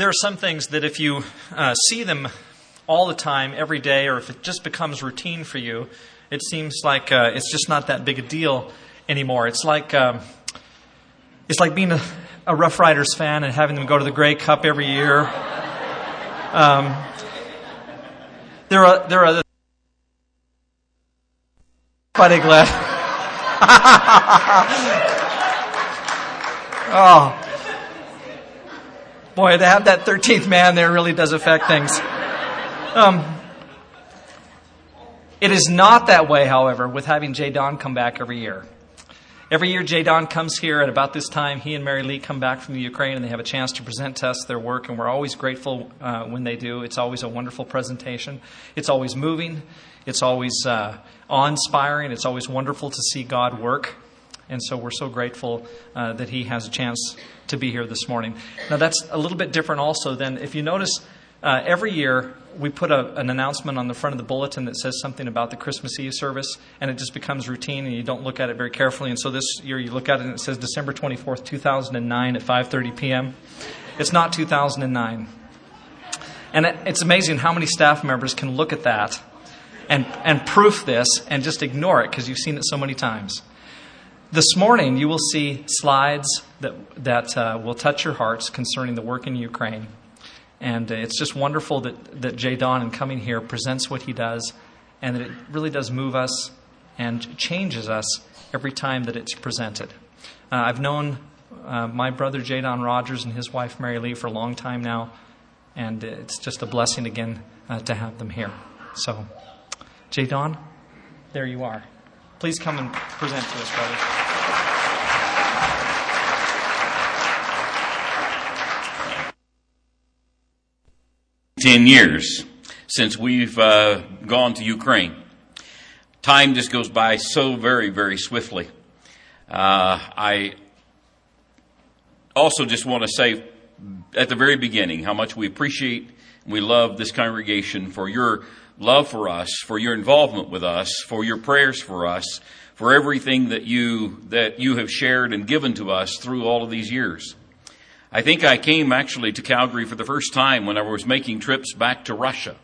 there are some things that if you uh, see them all the time, every day, or if it just becomes routine for you, it seems like uh, it's just not that big a deal anymore. It's like um, it's like being a, a, Roughriders fan and having them go to the Grey Cup every year. Um, there are there are. Buddy glad. oh. Boy, to have that 13th man there really does affect things. Um, it is not that way, however, with having Jay Don come back every year. Every year, Jay Don comes here at about this time. He and Mary Lee come back from the Ukraine and they have a chance to present to us their work, and we're always grateful uh, when they do. It's always a wonderful presentation. It's always moving. It's always uh, awe inspiring. It's always wonderful to see God work. And so we're so grateful uh, that he has a chance to be here this morning. Now, that's a little bit different also than if you notice uh, every year we put a, an announcement on the front of the bulletin that says something about the Christmas Eve service, and it just becomes routine, and you don't look at it very carefully. And so this year you look at it, and it says December 24th, 2009 at 5:30 p.m. It's not 2009. And it, it's amazing how many staff members can look at that and, and proof this and just ignore it because you've seen it so many times. This morning, you will see slides that, that uh, will touch your hearts concerning the work in Ukraine. And it's just wonderful that, that Jay Don, in coming here, presents what he does, and that it really does move us and changes us every time that it's presented. Uh, I've known uh, my brother Jay Don Rogers and his wife Mary Lee for a long time now, and it's just a blessing again uh, to have them here. So, Jay Don, there you are. Please come and present to us, brother. Ten years since we've uh, gone to Ukraine. Time just goes by so very, very swiftly. Uh, I also just want to say at the very beginning how much we appreciate and we love this congregation for your love for us, for your involvement with us, for your prayers for us, for everything that you, that you have shared and given to us through all of these years. I think I came actually to Calgary for the first time when I was making trips back to Russia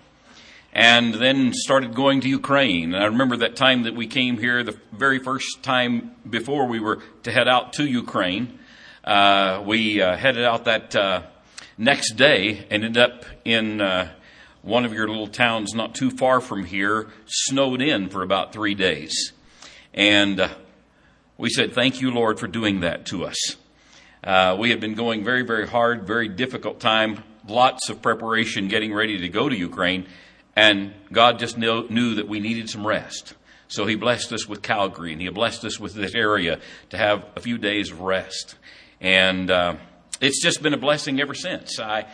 and then started going to Ukraine. And I remember that time that we came here, the very first time before we were to head out to Ukraine. Uh, we uh, headed out that uh, next day, and ended up in uh, one of your little towns not too far from here, snowed in for about three days. And uh, we said, Thank you, Lord, for doing that to us. Uh, we had been going very, very hard, very difficult time, lots of preparation getting ready to go to Ukraine, and God just knew, knew that we needed some rest. So He blessed us with Calgary, and He blessed us with this area to have a few days of rest. And uh, it's just been a blessing ever since. I,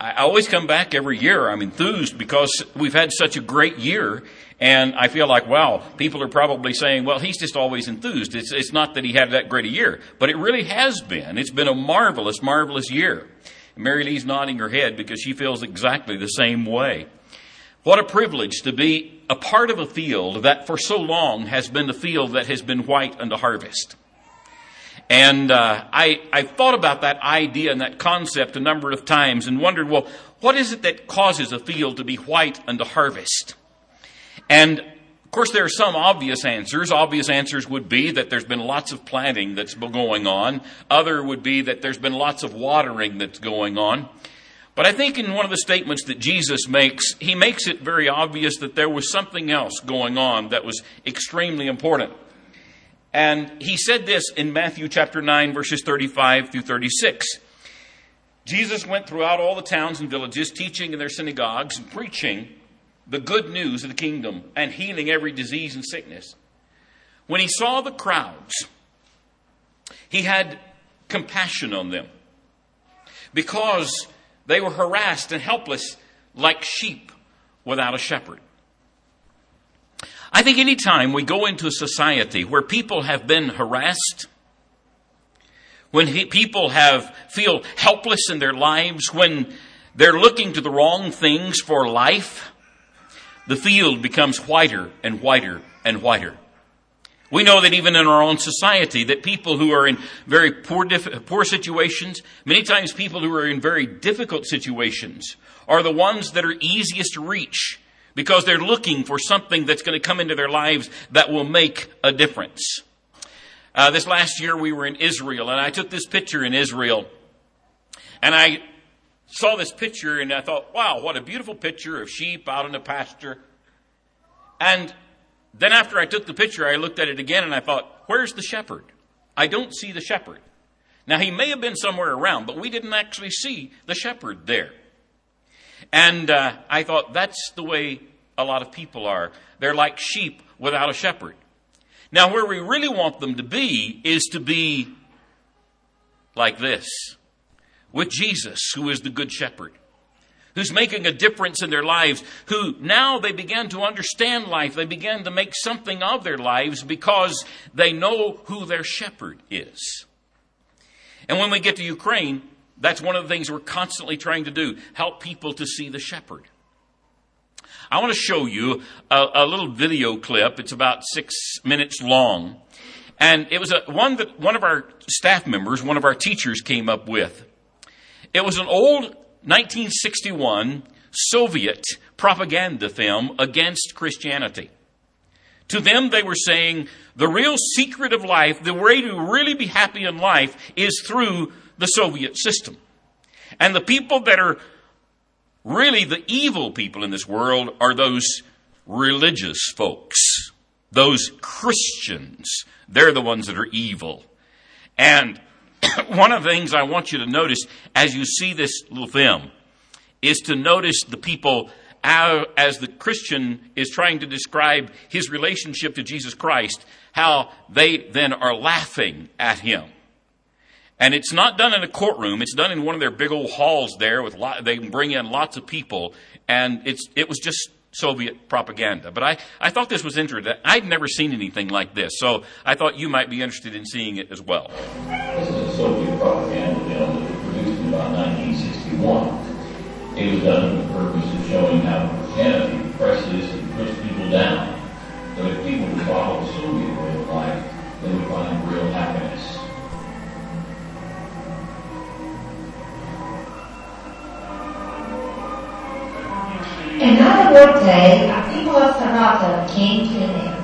I always come back every year. I'm enthused because we've had such a great year. And I feel like, wow, people are probably saying, well, he's just always enthused. It's, it's not that he had that great a year, but it really has been. It's been a marvelous, marvelous year. Mary Lee's nodding her head because she feels exactly the same way. What a privilege to be a part of a field that for so long has been the field that has been white unto harvest. And uh, I, I thought about that idea and that concept a number of times and wondered, well, what is it that causes a field to be white and to harvest? And of course, there are some obvious answers. Obvious answers would be that there's been lots of planting that's been going on. Other would be that there's been lots of watering that's going on. But I think in one of the statements that Jesus makes, he makes it very obvious that there was something else going on that was extremely important. And he said this in Matthew chapter 9, verses 35 through 36. Jesus went throughout all the towns and villages, teaching in their synagogues and preaching the good news of the kingdom and healing every disease and sickness. When he saw the crowds, he had compassion on them because they were harassed and helpless like sheep without a shepherd. I think anytime we go into a society where people have been harassed, when he, people have feel helpless in their lives, when they're looking to the wrong things for life, the field becomes whiter and whiter and whiter. We know that even in our own society, that people who are in very poor, poor situations, many times people who are in very difficult situations, are the ones that are easiest to reach because they're looking for something that's going to come into their lives that will make a difference. Uh, this last year we were in Israel and I took this picture in Israel and I saw this picture and I thought, wow, what a beautiful picture of sheep out in the pasture. And then after I took the picture, I looked at it again and I thought, where's the shepherd? I don't see the shepherd. Now he may have been somewhere around, but we didn't actually see the shepherd there. And uh, I thought that's the way a lot of people are. They're like sheep without a shepherd. Now, where we really want them to be is to be like this with Jesus, who is the Good Shepherd, who's making a difference in their lives, who now they begin to understand life. They begin to make something of their lives because they know who their shepherd is. And when we get to Ukraine, that's one of the things we're constantly trying to do help people to see the shepherd. I want to show you a, a little video clip. It's about six minutes long. And it was a, one that one of our staff members, one of our teachers came up with. It was an old 1961 Soviet propaganda film against Christianity. To them, they were saying the real secret of life, the way to really be happy in life, is through the Soviet system. And the people that are really the evil people in this world are those religious folks, those Christians. They're the ones that are evil. And one of the things I want you to notice as you see this little film is to notice the people as the Christian is trying to describe his relationship to Jesus Christ, how they then are laughing at him. And it's not done in a courtroom. It's done in one of their big old halls there with lot, they bring in lots of people. And it's, it was just Soviet propaganda. But I, I thought this was interesting. I'd never seen anything like this. So I thought you might be interested in seeing it as well. This is a Soviet propaganda film that was produced in about 1961. It was done with the purpose of showing how Christianity presses and puts people down. So if people follow Another workday, a people of Saratov came to an end.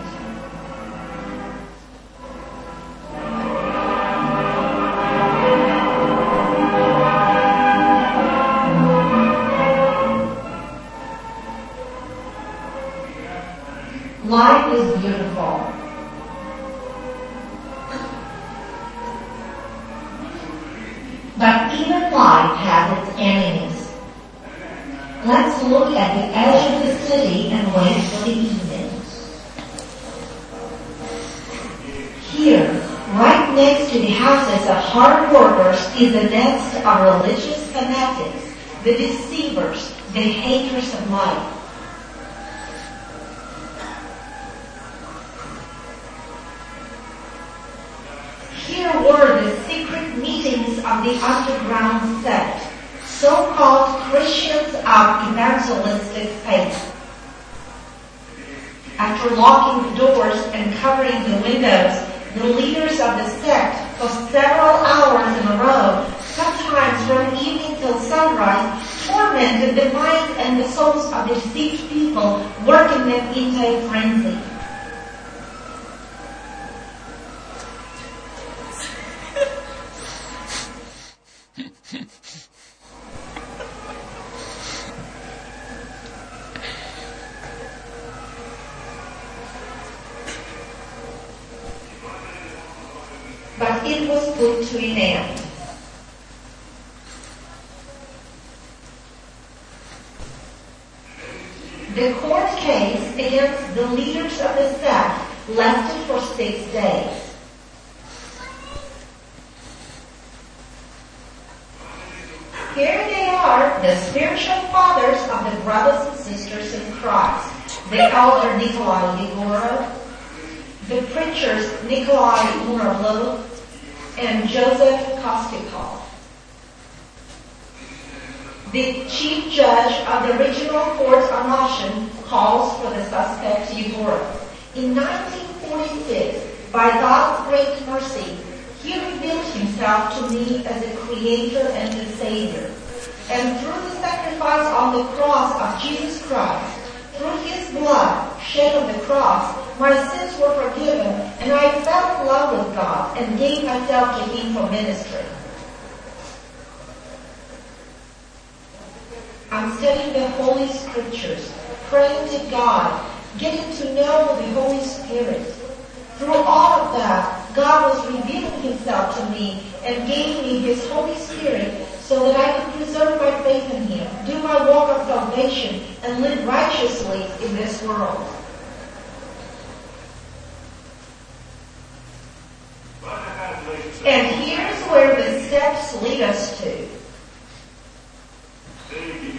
The court case against the leaders of the sect lasted for six days. Here they are, the spiritual fathers of the brothers and sisters in Christ. The elder Nikolai Yegorov, the preachers Nikolai Muravlov and Joseph Kostikov. The chief judge of the regional court of on calls for the suspect to Yegorov. In 1946, By God's great mercy, He revealed Himself to me as a Creator and a Savior. And through the sacrifice on the cross of Jesus Christ, through His blood shed on the cross, my sins were forgiven, and I fell in love with God and gave myself to Him for ministry. I'm studying the Holy Scriptures, praying to God, getting to know the Holy Spirit. Through all of that, God was revealing Himself to me and gave me His Holy Spirit so that I could preserve my faith in Him, do my walk of salvation, and live righteously in this world. And here's where the steps lead us to.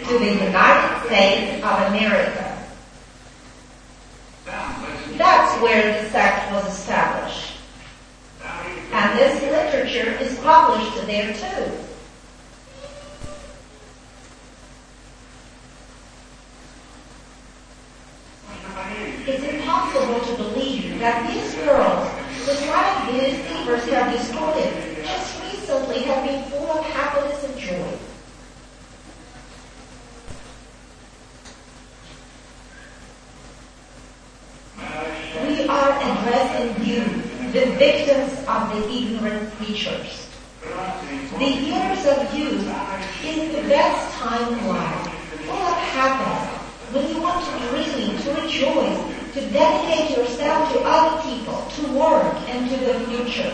To the United States of America. That's where the sect was established. And this literature is published there too. It's impossible to believe that these girls, whose lives these deceivers have distorted, just recently have been full of happiness and joy. We addressing you, the victims of the ignorant preachers. The years of youth is the best time in life, of happiness, when you want to dream, to rejoice, to dedicate yourself to other people, to work, and to the future.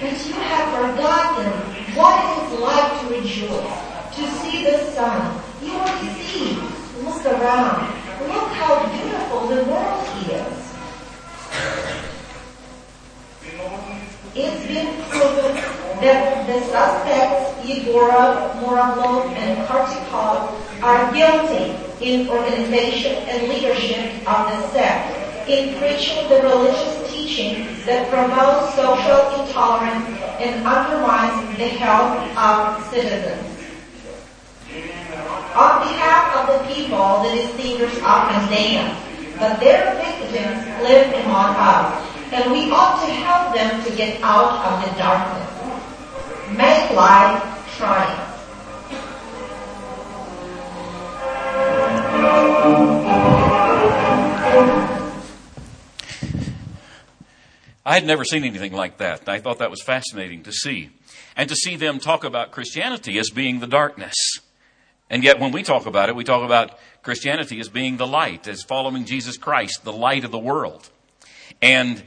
But you have forgotten what it is like to rejoice, to see the sun. You are deceived. Look around. Look how beautiful the world is. It's been proven that the suspects, Yegorov, Muravlov, and Kartikov, are guilty in organization and leadership of the sect, in preaching the religious teaching that promotes social intolerance and undermines the health of citizens. On behalf of the people, that is the deceivers often dance, but their victims live among us, and we ought to help them to get out of the darkness. Make life triumph. I had never seen anything like that. I thought that was fascinating to see. And to see them talk about Christianity as being the darkness. And yet, when we talk about it, we talk about Christianity as being the light, as following Jesus Christ, the light of the world. And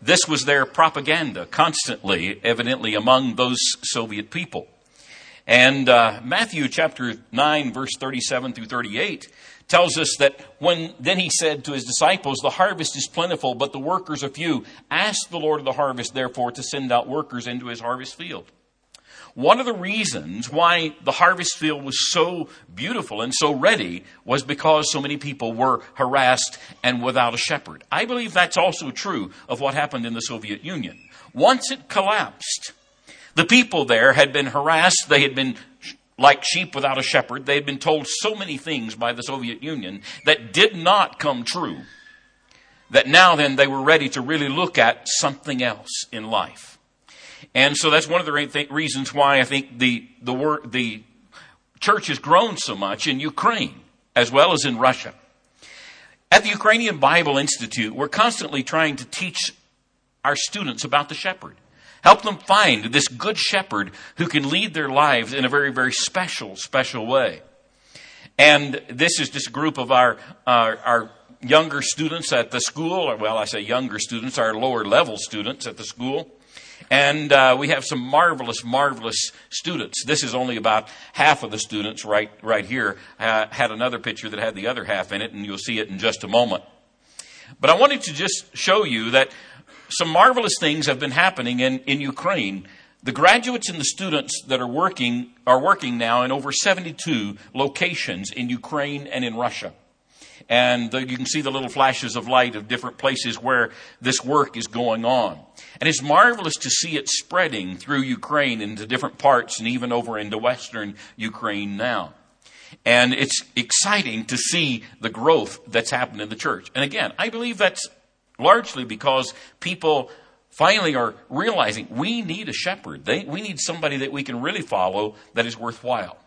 this was their propaganda constantly, evidently, among those Soviet people. And uh, Matthew chapter 9, verse 37 through 38 tells us that when then he said to his disciples, The harvest is plentiful, but the workers are few. Ask the Lord of the harvest, therefore, to send out workers into his harvest field. One of the reasons why the harvest field was so beautiful and so ready was because so many people were harassed and without a shepherd. I believe that's also true of what happened in the Soviet Union. Once it collapsed, the people there had been harassed, they had been like sheep without a shepherd. They had been told so many things by the Soviet Union that did not come true. That now then they were ready to really look at something else in life. And so that's one of the reasons why I think the, the, word, the church has grown so much in Ukraine as well as in Russia. At the Ukrainian Bible Institute, we're constantly trying to teach our students about the shepherd. Help them find this good shepherd who can lead their lives in a very, very special, special way. And this is just a group of our, our, our younger students at the school, or well, I say younger students, our lower level students at the school. And uh, we have some marvelous, marvelous students. This is only about half of the students right, right here. Had another picture that had the other half in it, and you'll see it in just a moment. But I wanted to just show you that some marvelous things have been happening in, in Ukraine. The graduates and the students that are working are working now in over 72 locations in Ukraine and in Russia. And the, you can see the little flashes of light of different places where this work is going on. And it's marvelous to see it spreading through Ukraine into different parts and even over into western Ukraine now. And it's exciting to see the growth that's happened in the church. And again, I believe that's largely because people finally are realizing we need a shepherd. They, we need somebody that we can really follow that is worthwhile.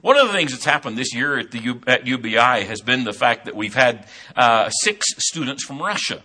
One of the things that's happened this year at, the U, at UBI has been the fact that we've had uh, six students from Russia.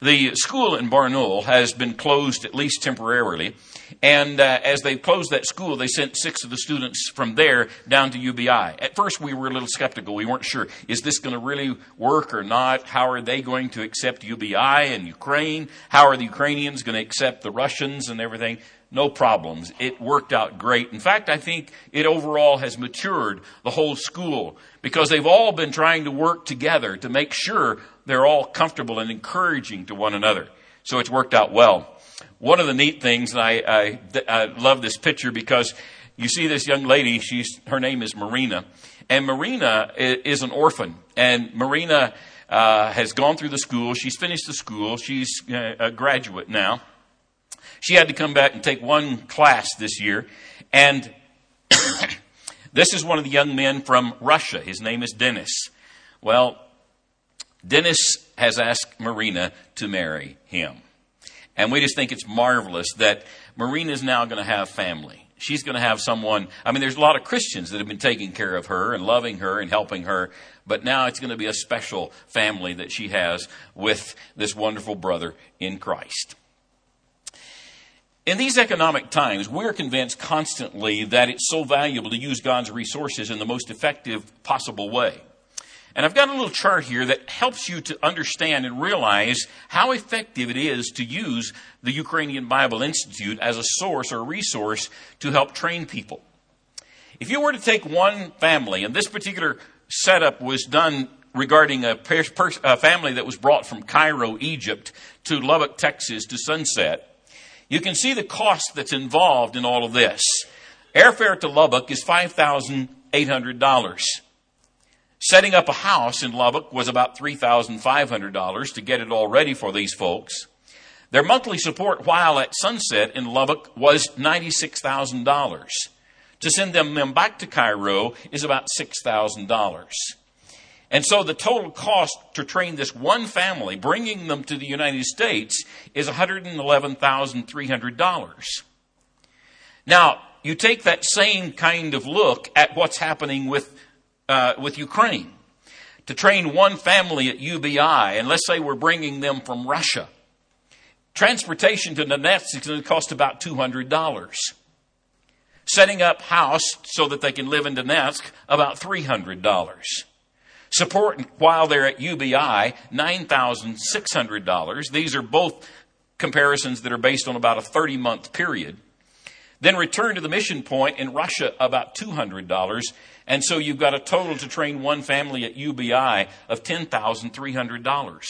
The school in Barnaul has been closed at least temporarily, and uh, as they closed that school, they sent six of the students from there down to UBI. At first, we were a little skeptical. We weren't sure is this going to really work or not? How are they going to accept UBI and Ukraine? How are the Ukrainians going to accept the Russians and everything? No problems. It worked out great. In fact, I think it overall has matured the whole school because they've all been trying to work together to make sure they're all comfortable and encouraging to one another. So it's worked out well. One of the neat things, and I, I, I love this picture because you see this young lady, she's, her name is Marina, and Marina is an orphan, and Marina uh, has gone through the school. She's finished the school. She's uh, a graduate now. She had to come back and take one class this year. And this is one of the young men from Russia. His name is Dennis. Well, Dennis has asked Marina to marry him. And we just think it's marvelous that Marina is now going to have family. She's going to have someone. I mean, there's a lot of Christians that have been taking care of her and loving her and helping her, but now it's going to be a special family that she has with this wonderful brother in Christ. In these economic times, we're convinced constantly that it's so valuable to use God's resources in the most effective possible way. And I've got a little chart here that helps you to understand and realize how effective it is to use the Ukrainian Bible Institute as a source or resource to help train people. If you were to take one family, and this particular setup was done regarding a, a family that was brought from Cairo, Egypt to Lubbock, Texas to Sunset, you can see the cost that's involved in all of this. Airfare to Lubbock is $5,800. Setting up a house in Lubbock was about $3,500 to get it all ready for these folks. Their monthly support while at Sunset in Lubbock was $96,000. To send them back to Cairo is about $6,000. And so the total cost to train this one family, bringing them to the United States, is $111,300. Now, you take that same kind of look at what's happening with, uh, with Ukraine. To train one family at UBI, and let's say we're bringing them from Russia, transportation to Donetsk is going to cost about $200. Setting up house so that they can live in Donetsk, about $300. Support while they're at UBI, $9,600. These are both comparisons that are based on about a 30 month period. Then return to the mission point in Russia, about $200. And so you've got a total to train one family at UBI of $10,300.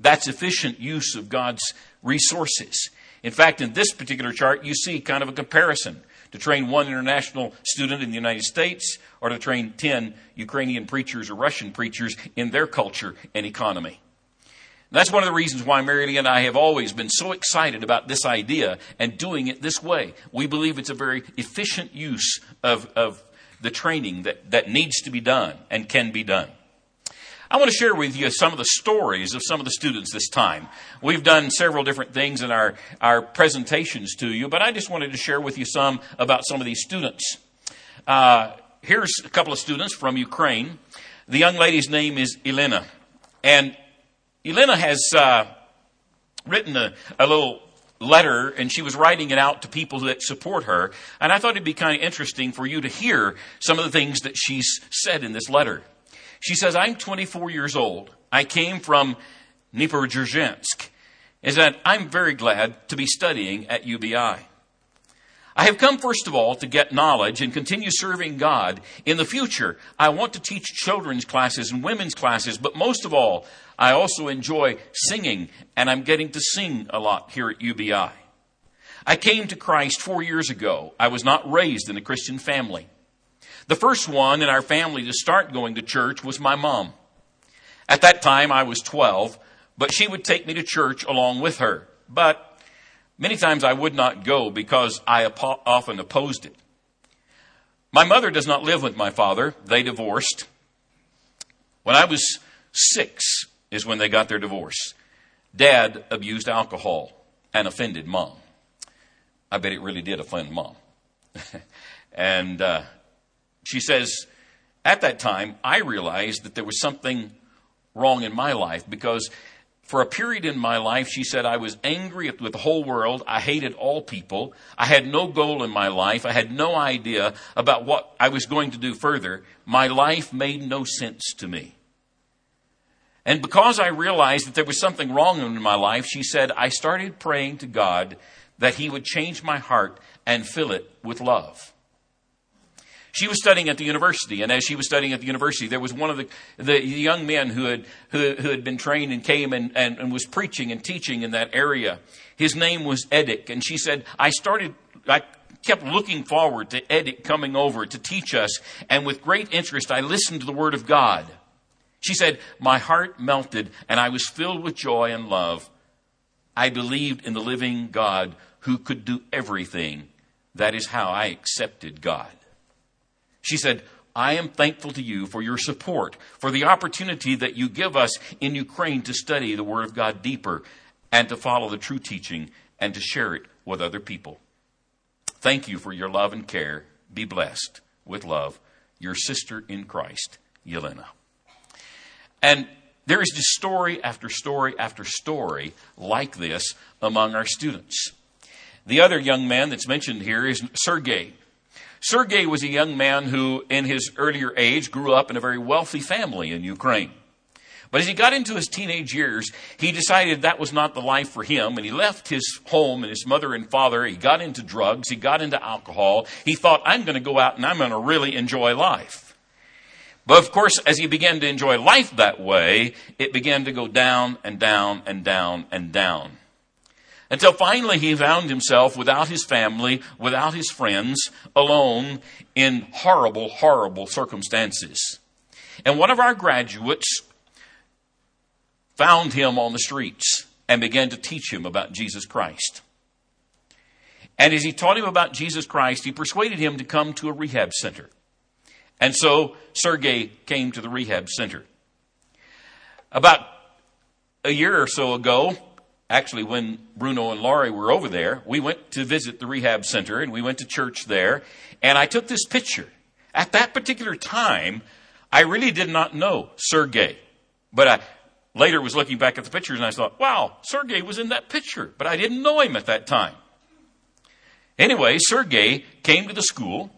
That's efficient use of God's resources. In fact, in this particular chart, you see kind of a comparison to train one international student in the United States or to train 10 Ukrainian preachers or Russian preachers in their culture and economy. That's one of the reasons why Mary Lee and I have always been so excited about this idea and doing it this way. We believe it's a very efficient use of, of the training that, that needs to be done and can be done. I want to share with you some of the stories of some of the students this time. We've done several different things in our, our presentations to you, but I just wanted to share with you some about some of these students. Uh, here's a couple of students from Ukraine. The young lady's name is Elena. And Elena has uh, written a, a little letter and she was writing it out to people that support her. And I thought it'd be kind of interesting for you to hear some of the things that she's said in this letter. She says, I'm 24 years old. I came from Dniprodzerzhinsk. Is that I'm very glad to be studying at UBI. I have come, first of all, to get knowledge and continue serving God. In the future, I want to teach children's classes and women's classes, but most of all, I also enjoy singing, and I'm getting to sing a lot here at UBI. I came to Christ four years ago. I was not raised in a Christian family. The first one in our family to start going to church was my mom. At that time, I was 12, but she would take me to church along with her. But many times I would not go because I often opposed it. My mother does not live with my father. They divorced. When I was six is when they got their divorce. Dad abused alcohol and offended mom. I bet it really did offend mom. and uh, she says, at that time, I realized that there was something wrong in my life because for a period in my life, she said, I was angry with the whole world. I hated all people. I had no goal in my life. I had no idea about what I was going to do further. My life made no sense to me. And because I realized that there was something wrong in my life, she said, I started praying to God that He would change my heart and fill it with love. She was studying at the university, and as she was studying at the university, there was one of the, the young men who had, who, who had been trained and came and, and, and was preaching and teaching in that area. His name was Edic, and she said, I started, I kept looking forward to Edic coming over to teach us, and with great interest, I listened to the Word of God. She said, My heart melted, and I was filled with joy and love. I believed in the living God who could do everything. That is how I accepted God. She said, I am thankful to you for your support, for the opportunity that you give us in Ukraine to study the Word of God deeper and to follow the true teaching and to share it with other people. Thank you for your love and care. Be blessed. With love, your sister in Christ, Yelena. And there is just story after story after story like this among our students. The other young man that's mentioned here is Sergei. Sergei was a young man who, in his earlier age, grew up in a very wealthy family in Ukraine. But as he got into his teenage years, he decided that was not the life for him, and he left his home and his mother and father. He got into drugs, he got into alcohol. He thought, I'm going to go out and I'm going to really enjoy life. But of course, as he began to enjoy life that way, it began to go down and down and down and down. Until finally he found himself without his family, without his friends, alone in horrible, horrible circumstances. And one of our graduates found him on the streets and began to teach him about Jesus Christ. And as he taught him about Jesus Christ, he persuaded him to come to a rehab center. And so Sergei came to the rehab center. About a year or so ago, actually, when Bruno and Laurie were over there, we went to visit the rehab center and we went to church there. And I took this picture. At that particular time, I really did not know Sergey. But I later was looking back at the pictures and I thought, wow, Sergey was in that picture. But I didn't know him at that time. Anyway, Sergey came to the school.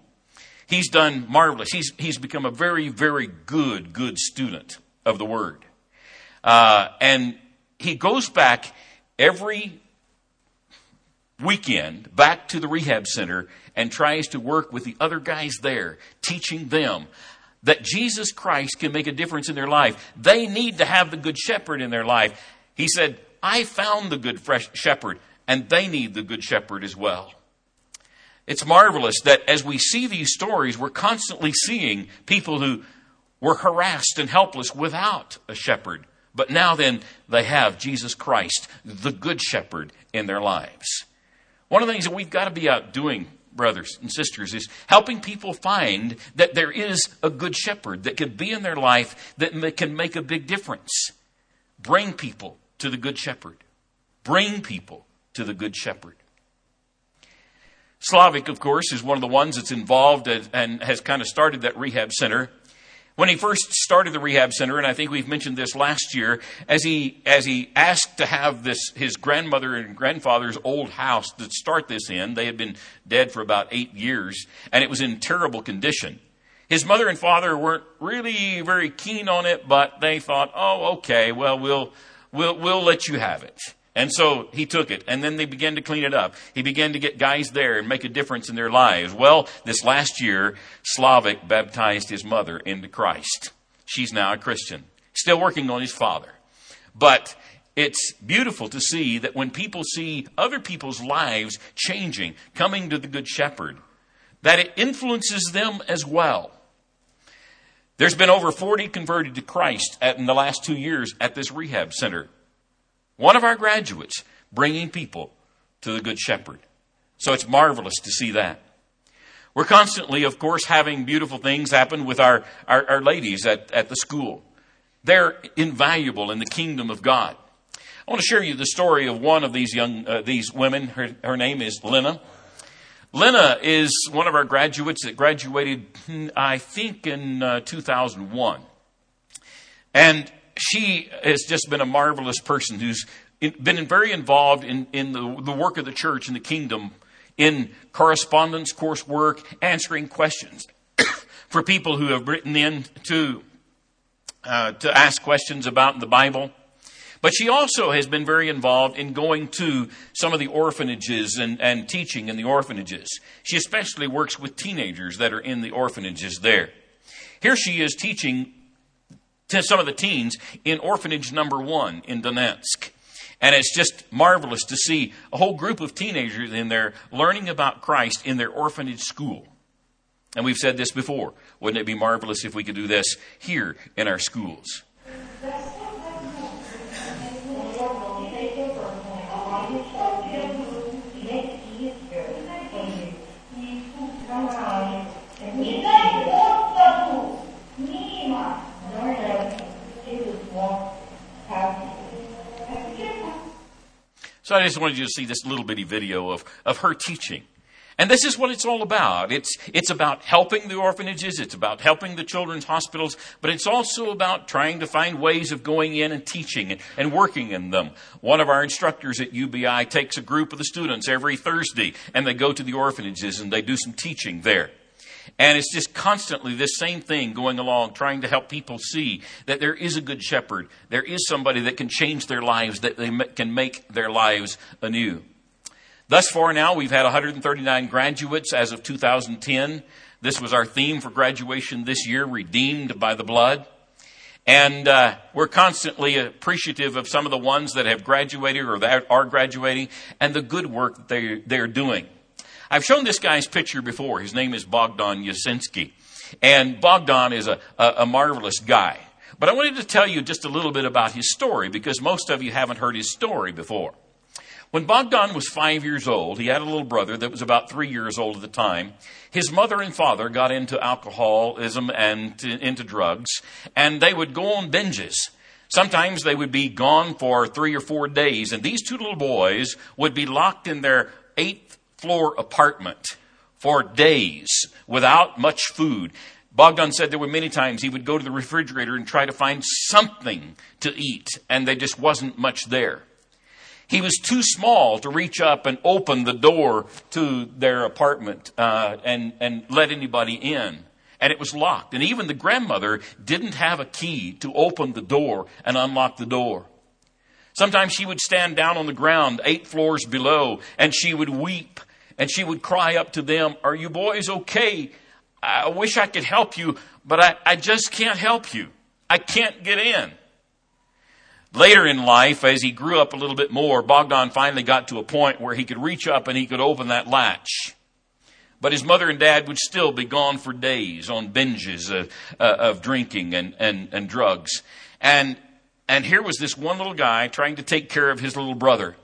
He's done marvelous. He's, he's become a very, very good, good student of the Word. Uh, and he goes back every weekend back to the rehab center and tries to work with the other guys there, teaching them that Jesus Christ can make a difference in their life. They need to have the good shepherd in their life. He said, I found the good shepherd, and they need the good shepherd as well. It's marvelous that as we see these stories, we're constantly seeing people who were harassed and helpless without a shepherd. But now then, they have Jesus Christ, the Good Shepherd, in their lives. One of the things that we've got to be out doing, brothers and sisters, is helping people find that there is a Good Shepherd that can be in their life that can make a big difference. Bring people to the Good Shepherd. Bring people to the Good Shepherd. Slavik, of course, is one of the ones that's involved and has kind of started that rehab center. When he first started the rehab center, and I think we've mentioned this last year, as he, as he asked to have this, his grandmother and grandfather's old house to start this in, they had been dead for about eight years, and it was in terrible condition. His mother and father weren't really very keen on it, but they thought, oh, okay, well, we'll, we'll, we'll let you have it. And so he took it, and then they began to clean it up. He began to get guys there and make a difference in their lives. Well, this last year, Slavik baptized his mother into Christ. She's now a Christian, still working on his father. But it's beautiful to see that when people see other people's lives changing, coming to the Good Shepherd, that it influences them as well. There's been over 40 converted to Christ in the last two years at this rehab center one of our graduates bringing people to the Good Shepherd. So it's marvelous to see that. We're constantly, of course, having beautiful things happen with our, our, our ladies at, at the school. They're invaluable in the kingdom of God. I want to share you the story of one of these young, uh, these women. Her, her name is Lena. Lena is one of our graduates that graduated, hmm, I think, in uh, 2001. And she has just been a marvelous person who's been very involved in, in the, the work of the church and the kingdom in correspondence, coursework, answering questions for people who have written in to, uh, to ask questions about the Bible. But she also has been very involved in going to some of the orphanages and, and teaching in the orphanages. She especially works with teenagers that are in the orphanages there. Here she is teaching to some of the teens in orphanage number one in Donetsk. And it's just marvelous to see a whole group of teenagers in there learning about Christ in their orphanage school. And we've said this before. Wouldn't it be marvelous if we could do this here in our schools? So I just wanted you to see this little bitty video of, of her teaching. And this is what it's all about. It's, it's about helping the orphanages. It's about helping the children's hospitals, but it's also about trying to find ways of going in and teaching and, and working in them. One of our instructors at UBI takes a group of the students every Thursday and they go to the orphanages and they do some teaching there. And it's just constantly this same thing going along, trying to help people see that there is a good shepherd. There is somebody that can change their lives, that they can make their lives anew. Thus far now, we've had 139 graduates as of 2010. This was our theme for graduation this year, redeemed by the blood. And uh, we're constantly appreciative of some of the ones that have graduated or that are graduating and the good work that they, they're doing. I've shown this guy's picture before. His name is Bogdan Yasinski. And Bogdan is a, a, a marvelous guy. But I wanted to tell you just a little bit about his story because most of you haven't heard his story before. When Bogdan was five years old, he had a little brother that was about three years old at the time. His mother and father got into alcoholism and to, into drugs, and they would go on binges. Sometimes they would be gone for three or four days, and these two little boys would be locked in their eight floor apartment for days without much food. Bogdan said there were many times he would go to the refrigerator and try to find something to eat, and there just wasn't much there. He was too small to reach up and open the door to their apartment uh, and, and let anybody in. And it was locked. And even the grandmother didn't have a key to open the door and unlock the door. Sometimes she would stand down on the ground eight floors below and she would weep and she would cry up to them, Are you boys okay? I wish I could help you, but I, I just can't help you. I can't get in. Later in life, as he grew up a little bit more, Bogdan finally got to a point where he could reach up and he could open that latch. But his mother and dad would still be gone for days on binges of, uh, of drinking and, and, and drugs. And, and here was this one little guy trying to take care of his little brother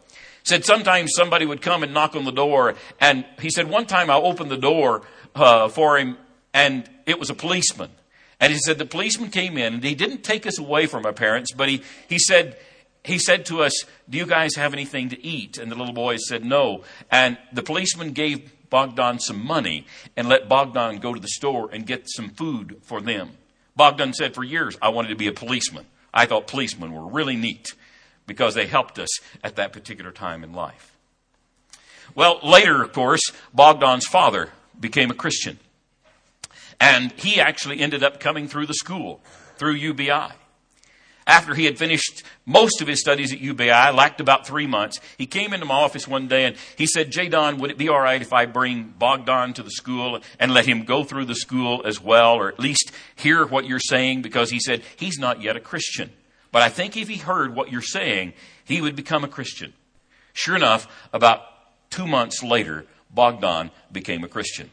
said sometimes somebody would come and knock on the door, and he said one time I opened the door uh, for him, and it was a policeman. And he said the policeman came in, and he didn't take us away from our parents, but he, he said he said to us, "Do you guys have anything to eat?" And the little boys said no. And the policeman gave Bogdan some money and let Bogdan go to the store and get some food for them. Bogdan said for years, I wanted to be a policeman. I thought policemen were really neat because they helped us at that particular time in life. Well, later, of course, Bogdan's father became a Christian. And he actually ended up coming through the school, through UBI. After he had finished most of his studies at UBI, lacked about three months, he came into my office one day and he said, J. Don, would it be all right if I bring Bogdan to the school and let him go through the school as well, or at least hear what you're saying? Because he said, he's not yet a Christian. But I think if he heard what you're saying, he would become a Christian. Sure enough, about two months later, Bogdan became a Christian.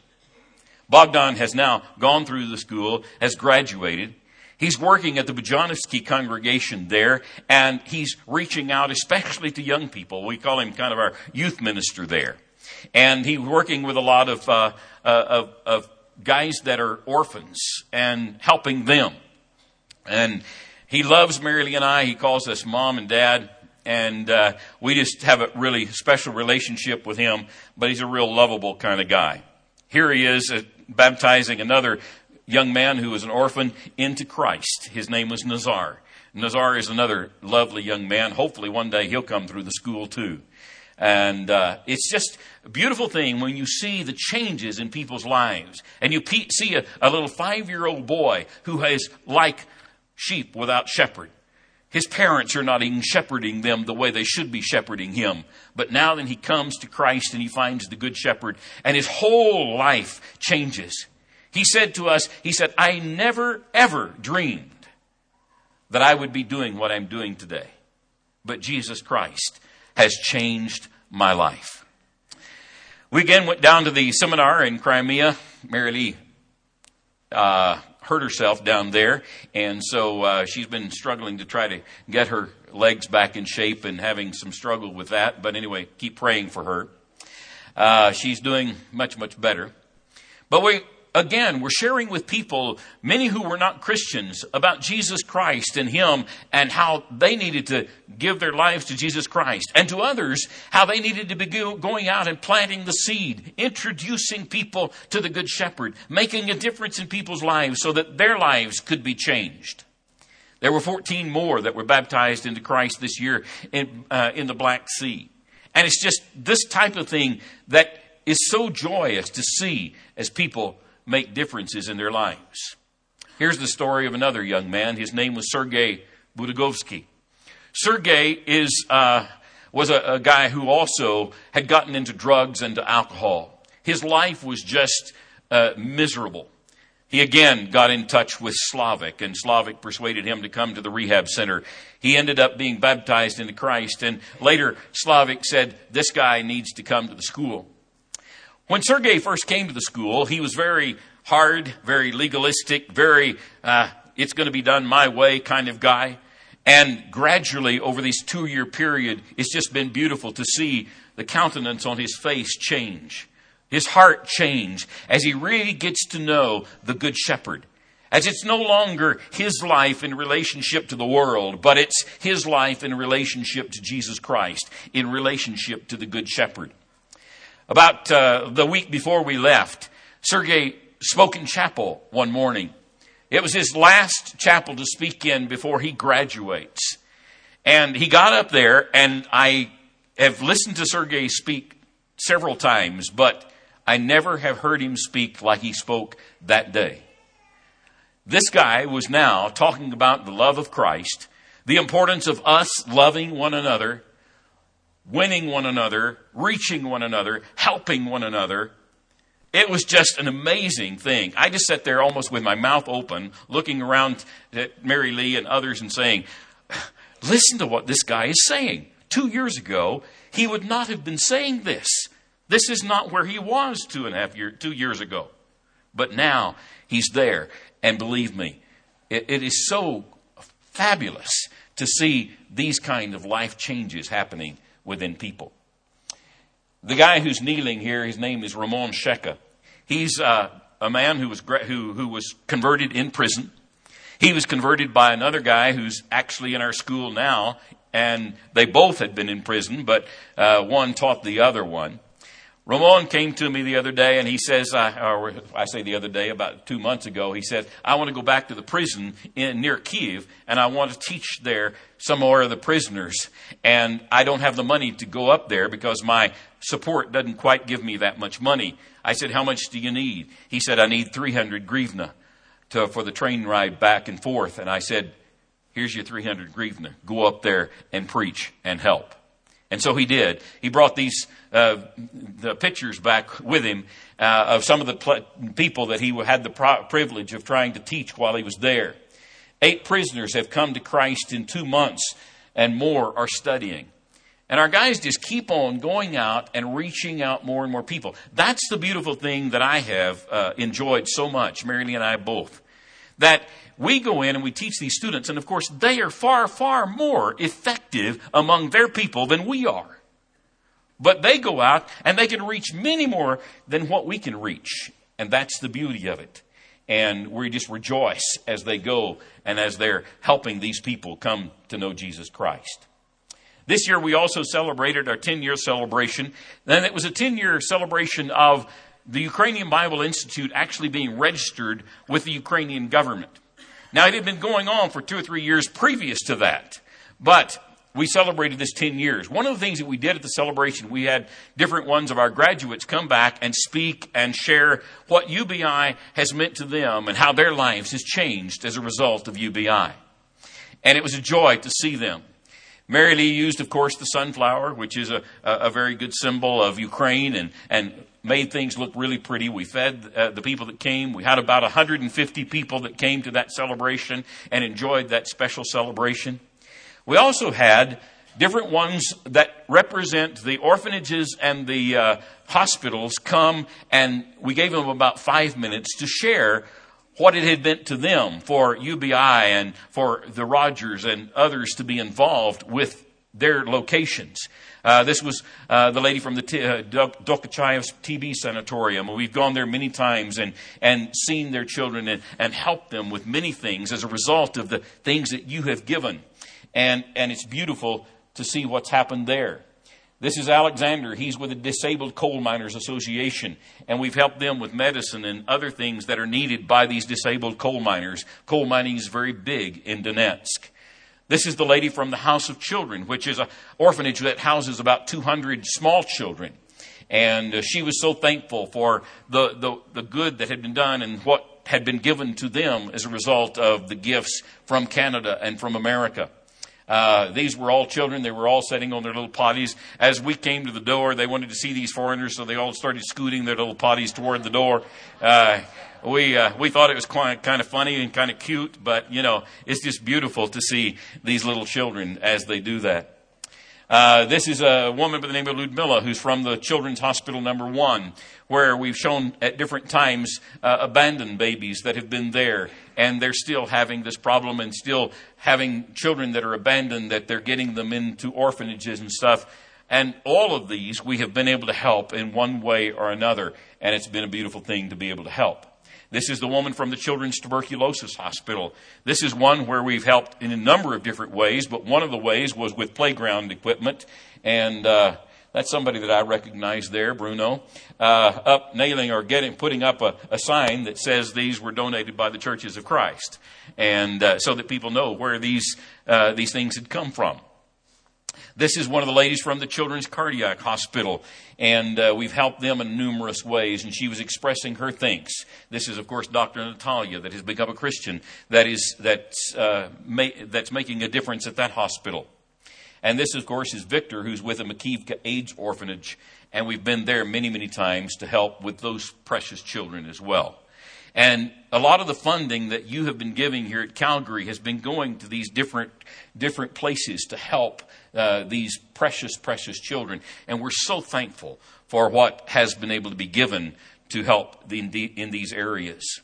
Bogdan has now gone through the school, has graduated. He's working at the Bujanowski congregation there, and he's reaching out especially to young people. We call him kind of our youth minister there. And he's working with a lot of, uh, uh, of, of guys that are orphans and helping them. And he loves Mary and I. He calls us mom and dad. And uh, we just have a really special relationship with him, but he's a real lovable kind of guy. Here he is uh, baptizing another young man who was an orphan into Christ. His name was Nazar. Nazar is another lovely young man. Hopefully, one day he'll come through the school too. And uh, it's just a beautiful thing when you see the changes in people's lives. And you see a, a little five year old boy who is like sheep without shepherd. His parents are not even shepherding them the way they should be shepherding him. But now then he comes to Christ and he finds the good shepherd and his whole life changes. He said to us, he said, I never ever dreamed that I would be doing what I'm doing today. But Jesus Christ has changed my life. We again went down to the seminar in Crimea. Mary Lee uh, hurt herself down there, and so uh, she's been struggling to try to get her legs back in shape and having some struggle with that. But anyway, keep praying for her. Uh, she's doing much, much better. But we again, we're sharing with people, many who were not Christians, about Jesus Christ and Him and how they needed to give their lives to Jesus Christ. And to others, how they needed to be going out and planting the seed, introducing people to the Good Shepherd, making a difference in people's lives so that their lives could be changed. There were 14 more that were baptized into Christ this year in, uh, in the Black Sea. And it's just this type of thing that is so joyous to see as people make differences in their lives. Here's the story of another young man. His name was Sergei Budagovsky. Sergei is, uh, was a, a guy who also had gotten into drugs and alcohol. His life was just uh, miserable. He again got in touch with Slavik, and Slavik persuaded him to come to the rehab center. He ended up being baptized into Christ, and later Slavik said, This guy needs to come to the school. When Sergei first came to the school, he was very hard, very legalistic, very, uh, it's going to be done my way kind of guy. And gradually, over this two year period, it's just been beautiful to see the countenance on his face change, his heart change, as he really gets to know the Good Shepherd. As it's no longer his life in relationship to the world, but it's his life in relationship to Jesus Christ, in relationship to the Good Shepherd. About uh, the week before we left, Sergei spoke in chapel one morning. It was his last chapel to speak in before he graduates. And he got up there, and I have listened to Sergei speak several times, but I never have heard him speak like he spoke that day. This guy was now talking about the love of Christ, the importance of us loving one another, winning one another, reaching one another, helping one another. It was just an amazing thing. I just sat there almost with my mouth open, looking around at Mary Lee and others and saying, Listen to what this guy is saying. Two years ago, he would not have been saying this. This is not where he was two and a half years, two years ago. But now he's there. And believe me, it, it is so fabulous to see these kind of life changes happening within people. The guy who's kneeling here, his name is Ramon Sheka. He's uh, a man who was, who, who was converted in prison. He was converted by another guy who's actually in our school now, and they both had been in prison, but uh, one taught the other one. Ramon came to me the other day and he says, or I say the other day, about two months ago, he said, I want to go back to the prison in, near Kiev and I want to teach there some more of the prisoners. And I don't have the money to go up there because my support doesn't quite give me that much money. I said, How much do you need? He said, I need 300 grivna to, for the train ride back and forth. And I said, Here's your 300 grivna. Go up there and preach and help. And so he did. He brought these uh, the pictures back with him uh, of some of the pl- people that he had the pro- privilege of trying to teach while he was there. Eight prisoners have come to Christ in two months, and more are studying. And our guys just keep on going out and reaching out more and more people. That's the beautiful thing that I have uh, enjoyed so much, Mary Lee and I both. That we go in and we teach these students, and of course, they are far, far more effective among their people than we are. But they go out and they can reach many more than what we can reach. And that's the beauty of it. And we just rejoice as they go and as they're helping these people come to know Jesus Christ. This year we also celebrated our 10 year celebration. And it was a 10 year celebration of the Ukrainian Bible Institute actually being registered with the Ukrainian government. Now, it had been going on for two or three years previous to that, but we celebrated this 10 years. One of the things that we did at the celebration, we had different ones of our graduates come back and speak and share what UBI has meant to them and how their lives has changed as a result of UBI. And it was a joy to see them. Mary Lee used, of course, the sunflower, which is a, a, very good symbol of Ukraine and, and made things look really pretty. We fed uh, the people that came. We had about 150 people that came to that celebration and enjoyed that special celebration. We also had different ones that represent the orphanages and the uh, hospitals come and we gave them about five minutes to share what it had meant to them for UBI and for the Rogers and others to be involved with their locations. Uh, this was uh, the lady from the T- uh, TB Sanatorium. We've gone there many times and, and seen their children and, and helped them with many things as a result of the things that you have given. And, and it's beautiful to see what's happened there. This is Alexander. He's with the Disabled Coal Miners Association, and we've helped them with medicine and other things that are needed by these disabled coal miners. Coal mining is very big in Donetsk. This is the lady from the House of Children, which is an orphanage that houses about 200 small children. And uh, she was so thankful for the, the, the good that had been done and what had been given to them as a result of the gifts from Canada and from America. Uh, these were all children. They were all sitting on their little potties. As we came to the door, they wanted to see these foreigners, so they all started scooting their little potties toward the door. Uh, we uh, we thought it was kind of funny and kind of cute, but you know, it's just beautiful to see these little children as they do that. Uh, this is a woman by the name of Ludmilla who's from the Children's Hospital Number One, where we've shown at different times uh, abandoned babies that have been there, and they're still having this problem and still having children that are abandoned, that they're getting them into orphanages and stuff. And all of these we have been able to help in one way or another, and it's been a beautiful thing to be able to help. This is the woman from the Children's Tuberculosis Hospital. This is one where we've helped in a number of different ways, but one of the ways was with playground equipment. And uh, that's somebody that I recognize there, Bruno, uh, up nailing or getting, putting up a, a, sign that says these were donated by the Churches of Christ, and uh, so that people know where these uh, these things had come from. This is one of the ladies from the Children's Cardiac Hospital, and uh, we've helped them in numerous ways. And she was expressing her thanks. This is, of course, Dr. Natalia, that has become a Christian, that is that's uh, ma- that's making a difference at that hospital. And this, of course, is Victor, who's with the Makivka AIDS Orphanage, and we've been there many, many times to help with those precious children as well. And a lot of the funding that you have been giving here at Calgary has been going to these different different places to help uh, these precious, precious children. And we're so thankful for what has been able to be given to help the, in these areas.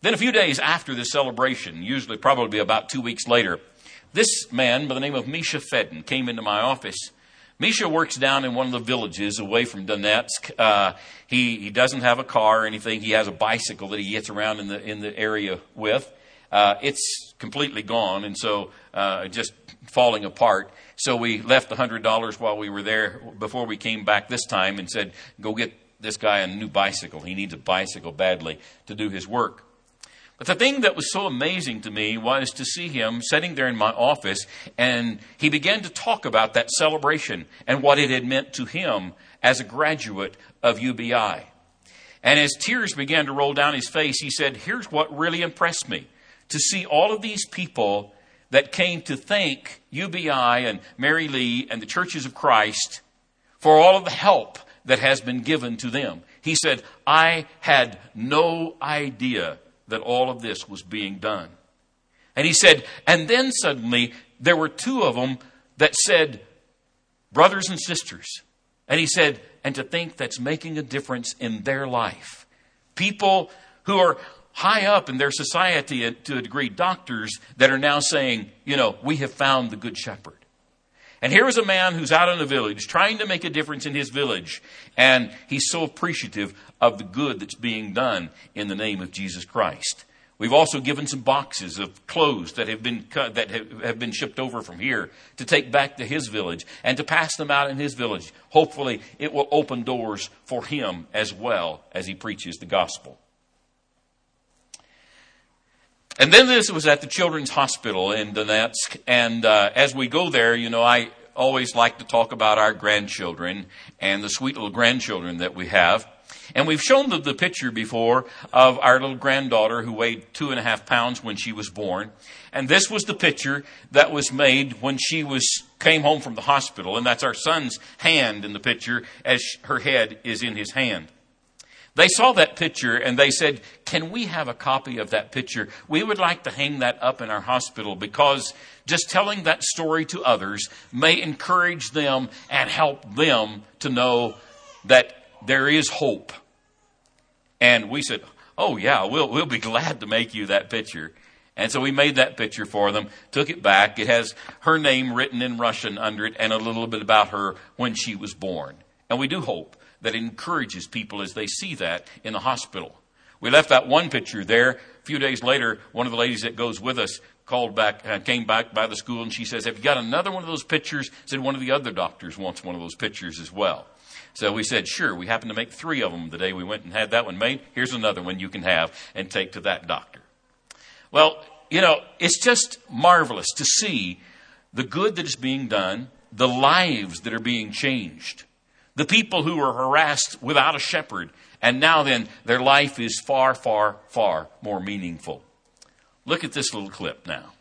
Then, a few days after this celebration, usually probably about two weeks later, this man by the name of Misha Fedden came into my office Misha works down in one of the villages away from Donetsk. Uh, he, he doesn't have a car or anything. He has a bicycle that he gets around in the, in the area with. Uh, it's completely gone, and so uh, just falling apart. So we left the $100 while we were there before we came back this time and said, go get this guy a new bicycle. He needs a bicycle badly to do his work. But the thing that was so amazing to me was to see him sitting there in my office and he began to talk about that celebration and what it had meant to him as a graduate of UBI. And as tears began to roll down his face, he said, Here's what really impressed me to see all of these people that came to thank UBI and Mary Lee and the churches of Christ for all of the help that has been given to them. He said, I had no idea that all of this was being done. And he said, and then suddenly there were two of them that said, brothers and sisters. And he said, and to think that's making a difference in their life. People who are high up in their society to a degree, doctors that are now saying, you know, we have found the good shepherd. And here is a man who's out in the village trying to make a difference in his village. And he's so appreciative of the good that's being done in the name of Jesus Christ. We've also given some boxes of clothes that have been cut, that have been shipped over from here to take back to his village and to pass them out in his village. Hopefully, it will open doors for him as well as he preaches the gospel. And then this was at the Children's Hospital in Donetsk. And uh, as we go there, you know, I always like to talk about our grandchildren and the sweet little grandchildren that we have. And we've shown them the picture before of our little granddaughter who weighed two and a half pounds when she was born. And this was the picture that was made when she was came home from the hospital. And that's our son's hand in the picture as her head is in his hand. They saw that picture and they said, Can we have a copy of that picture? We would like to hang that up in our hospital because just telling that story to others may encourage them and help them to know that there is hope. And we said, Oh, yeah, we'll, we'll be glad to make you that picture. And so we made that picture for them, took it back. It has her name written in Russian under it and a little bit about her when she was born. And we do hope that encourages people as they see that in the hospital. We left that one picture there. A few days later, one of the ladies that goes with us called back, uh, came back by the school, and she says, "Have you got another one of those pictures?" Said one of the other doctors wants one of those pictures as well. So we said, "Sure." We happened to make three of them the day we went and had that one made. Here's another one you can have and take to that doctor. Well, you know, it's just marvelous to see the good that is being done, the lives that are being changed the people who were harassed without a shepherd, and now then their life is far, far, far more meaningful. Look at this little clip now.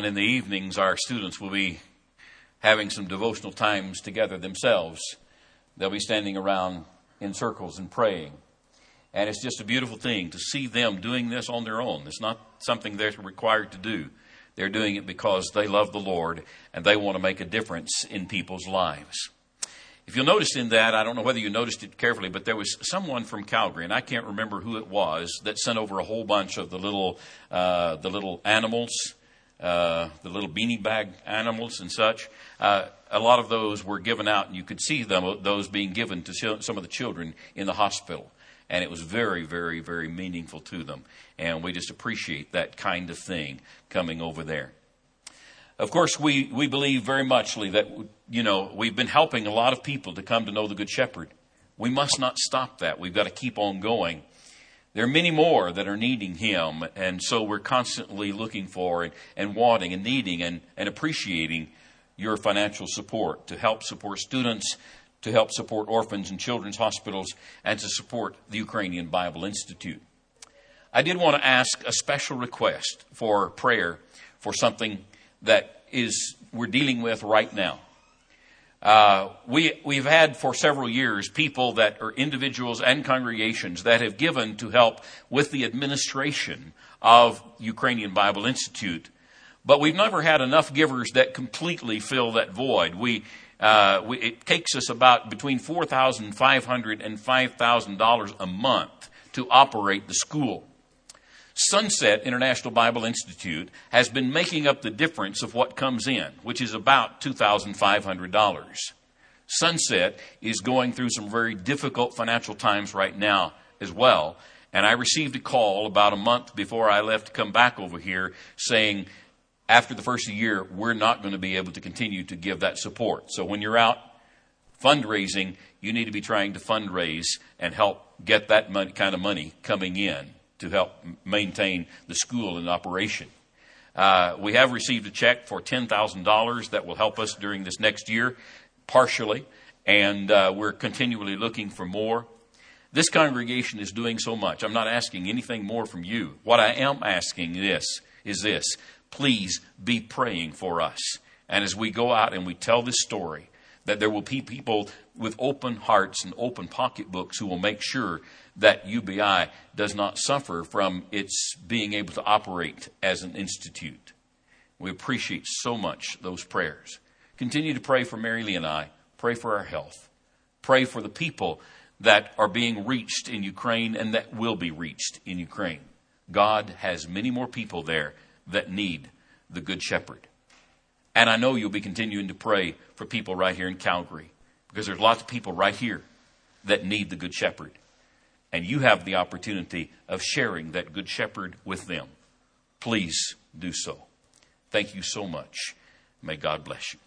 Often in the evenings, our students will be having some devotional times together themselves. They'll be standing around in circles and praying. And it's just a beautiful thing to see them doing this on their own. It's not something they're required to do. They're doing it because they love the Lord and they want to make a difference in people's lives. If you'll notice in that, I don't know whether you noticed it carefully, but there was someone from Calgary, and I can't remember who it was, that sent over a whole bunch of the little, uh, the little animals, uh, the little beanie bag animals and such. Uh, a lot of those were given out, and you could see them, those being given to some of the children in the hospital and it was very, very, very meaningful to them. And we just appreciate that kind of thing coming over there. Of course, we, we believe very muchly that, you know, we've been helping a lot of people to come to know the Good Shepherd. We must not stop that. We've got to keep on going. There are many more that are needing Him, and so we're constantly looking for and, and wanting and needing and, and appreciating your financial support to help support students, to help support orphans and children's hospitals and to support the Ukrainian Bible Institute. I did want to ask a special request for prayer for something that is we're dealing with right now. Uh, we, we've had for several years people that are individuals and congregations that have given to help with the administration of Ukrainian Bible Institute. But we've never had enough givers that completely fill that void. We, uh, we, it takes us about between $4,500 and $5,000 a month to operate the school. Sunset International Bible Institute has been making up the difference of what comes in, which is about $2,500. Sunset is going through some very difficult financial times right now as well. And I received a call about a month before I left to come back over here saying, after the first year, we're not going to be able to continue to give that support. So when you're out fundraising, you need to be trying to fundraise and help get that money, kind of money coming in to help maintain the school in operation. Uh, we have received a check for $10,000 that will help us during this next year, partially, and uh, we're continually looking for more. This congregation is doing so much. I'm not asking anything more from you. What I am asking this is this please be praying for us. And as we go out and we tell this story, that there will be people with open hearts and open pocketbooks who will make sure that UBI does not suffer from its being able to operate as an institute. We appreciate so much those prayers. Continue to pray for Mary Lee and I. Pray for our health. Pray for the people that are being reached in Ukraine and that will be reached in Ukraine. God has many more people there that need the Good Shepherd. And I know you'll be continuing to pray for people right here in Calgary because there's lots of people right here that need the Good Shepherd. And you have the opportunity of sharing that Good Shepherd with them. Please do so. Thank you so much. May God bless you.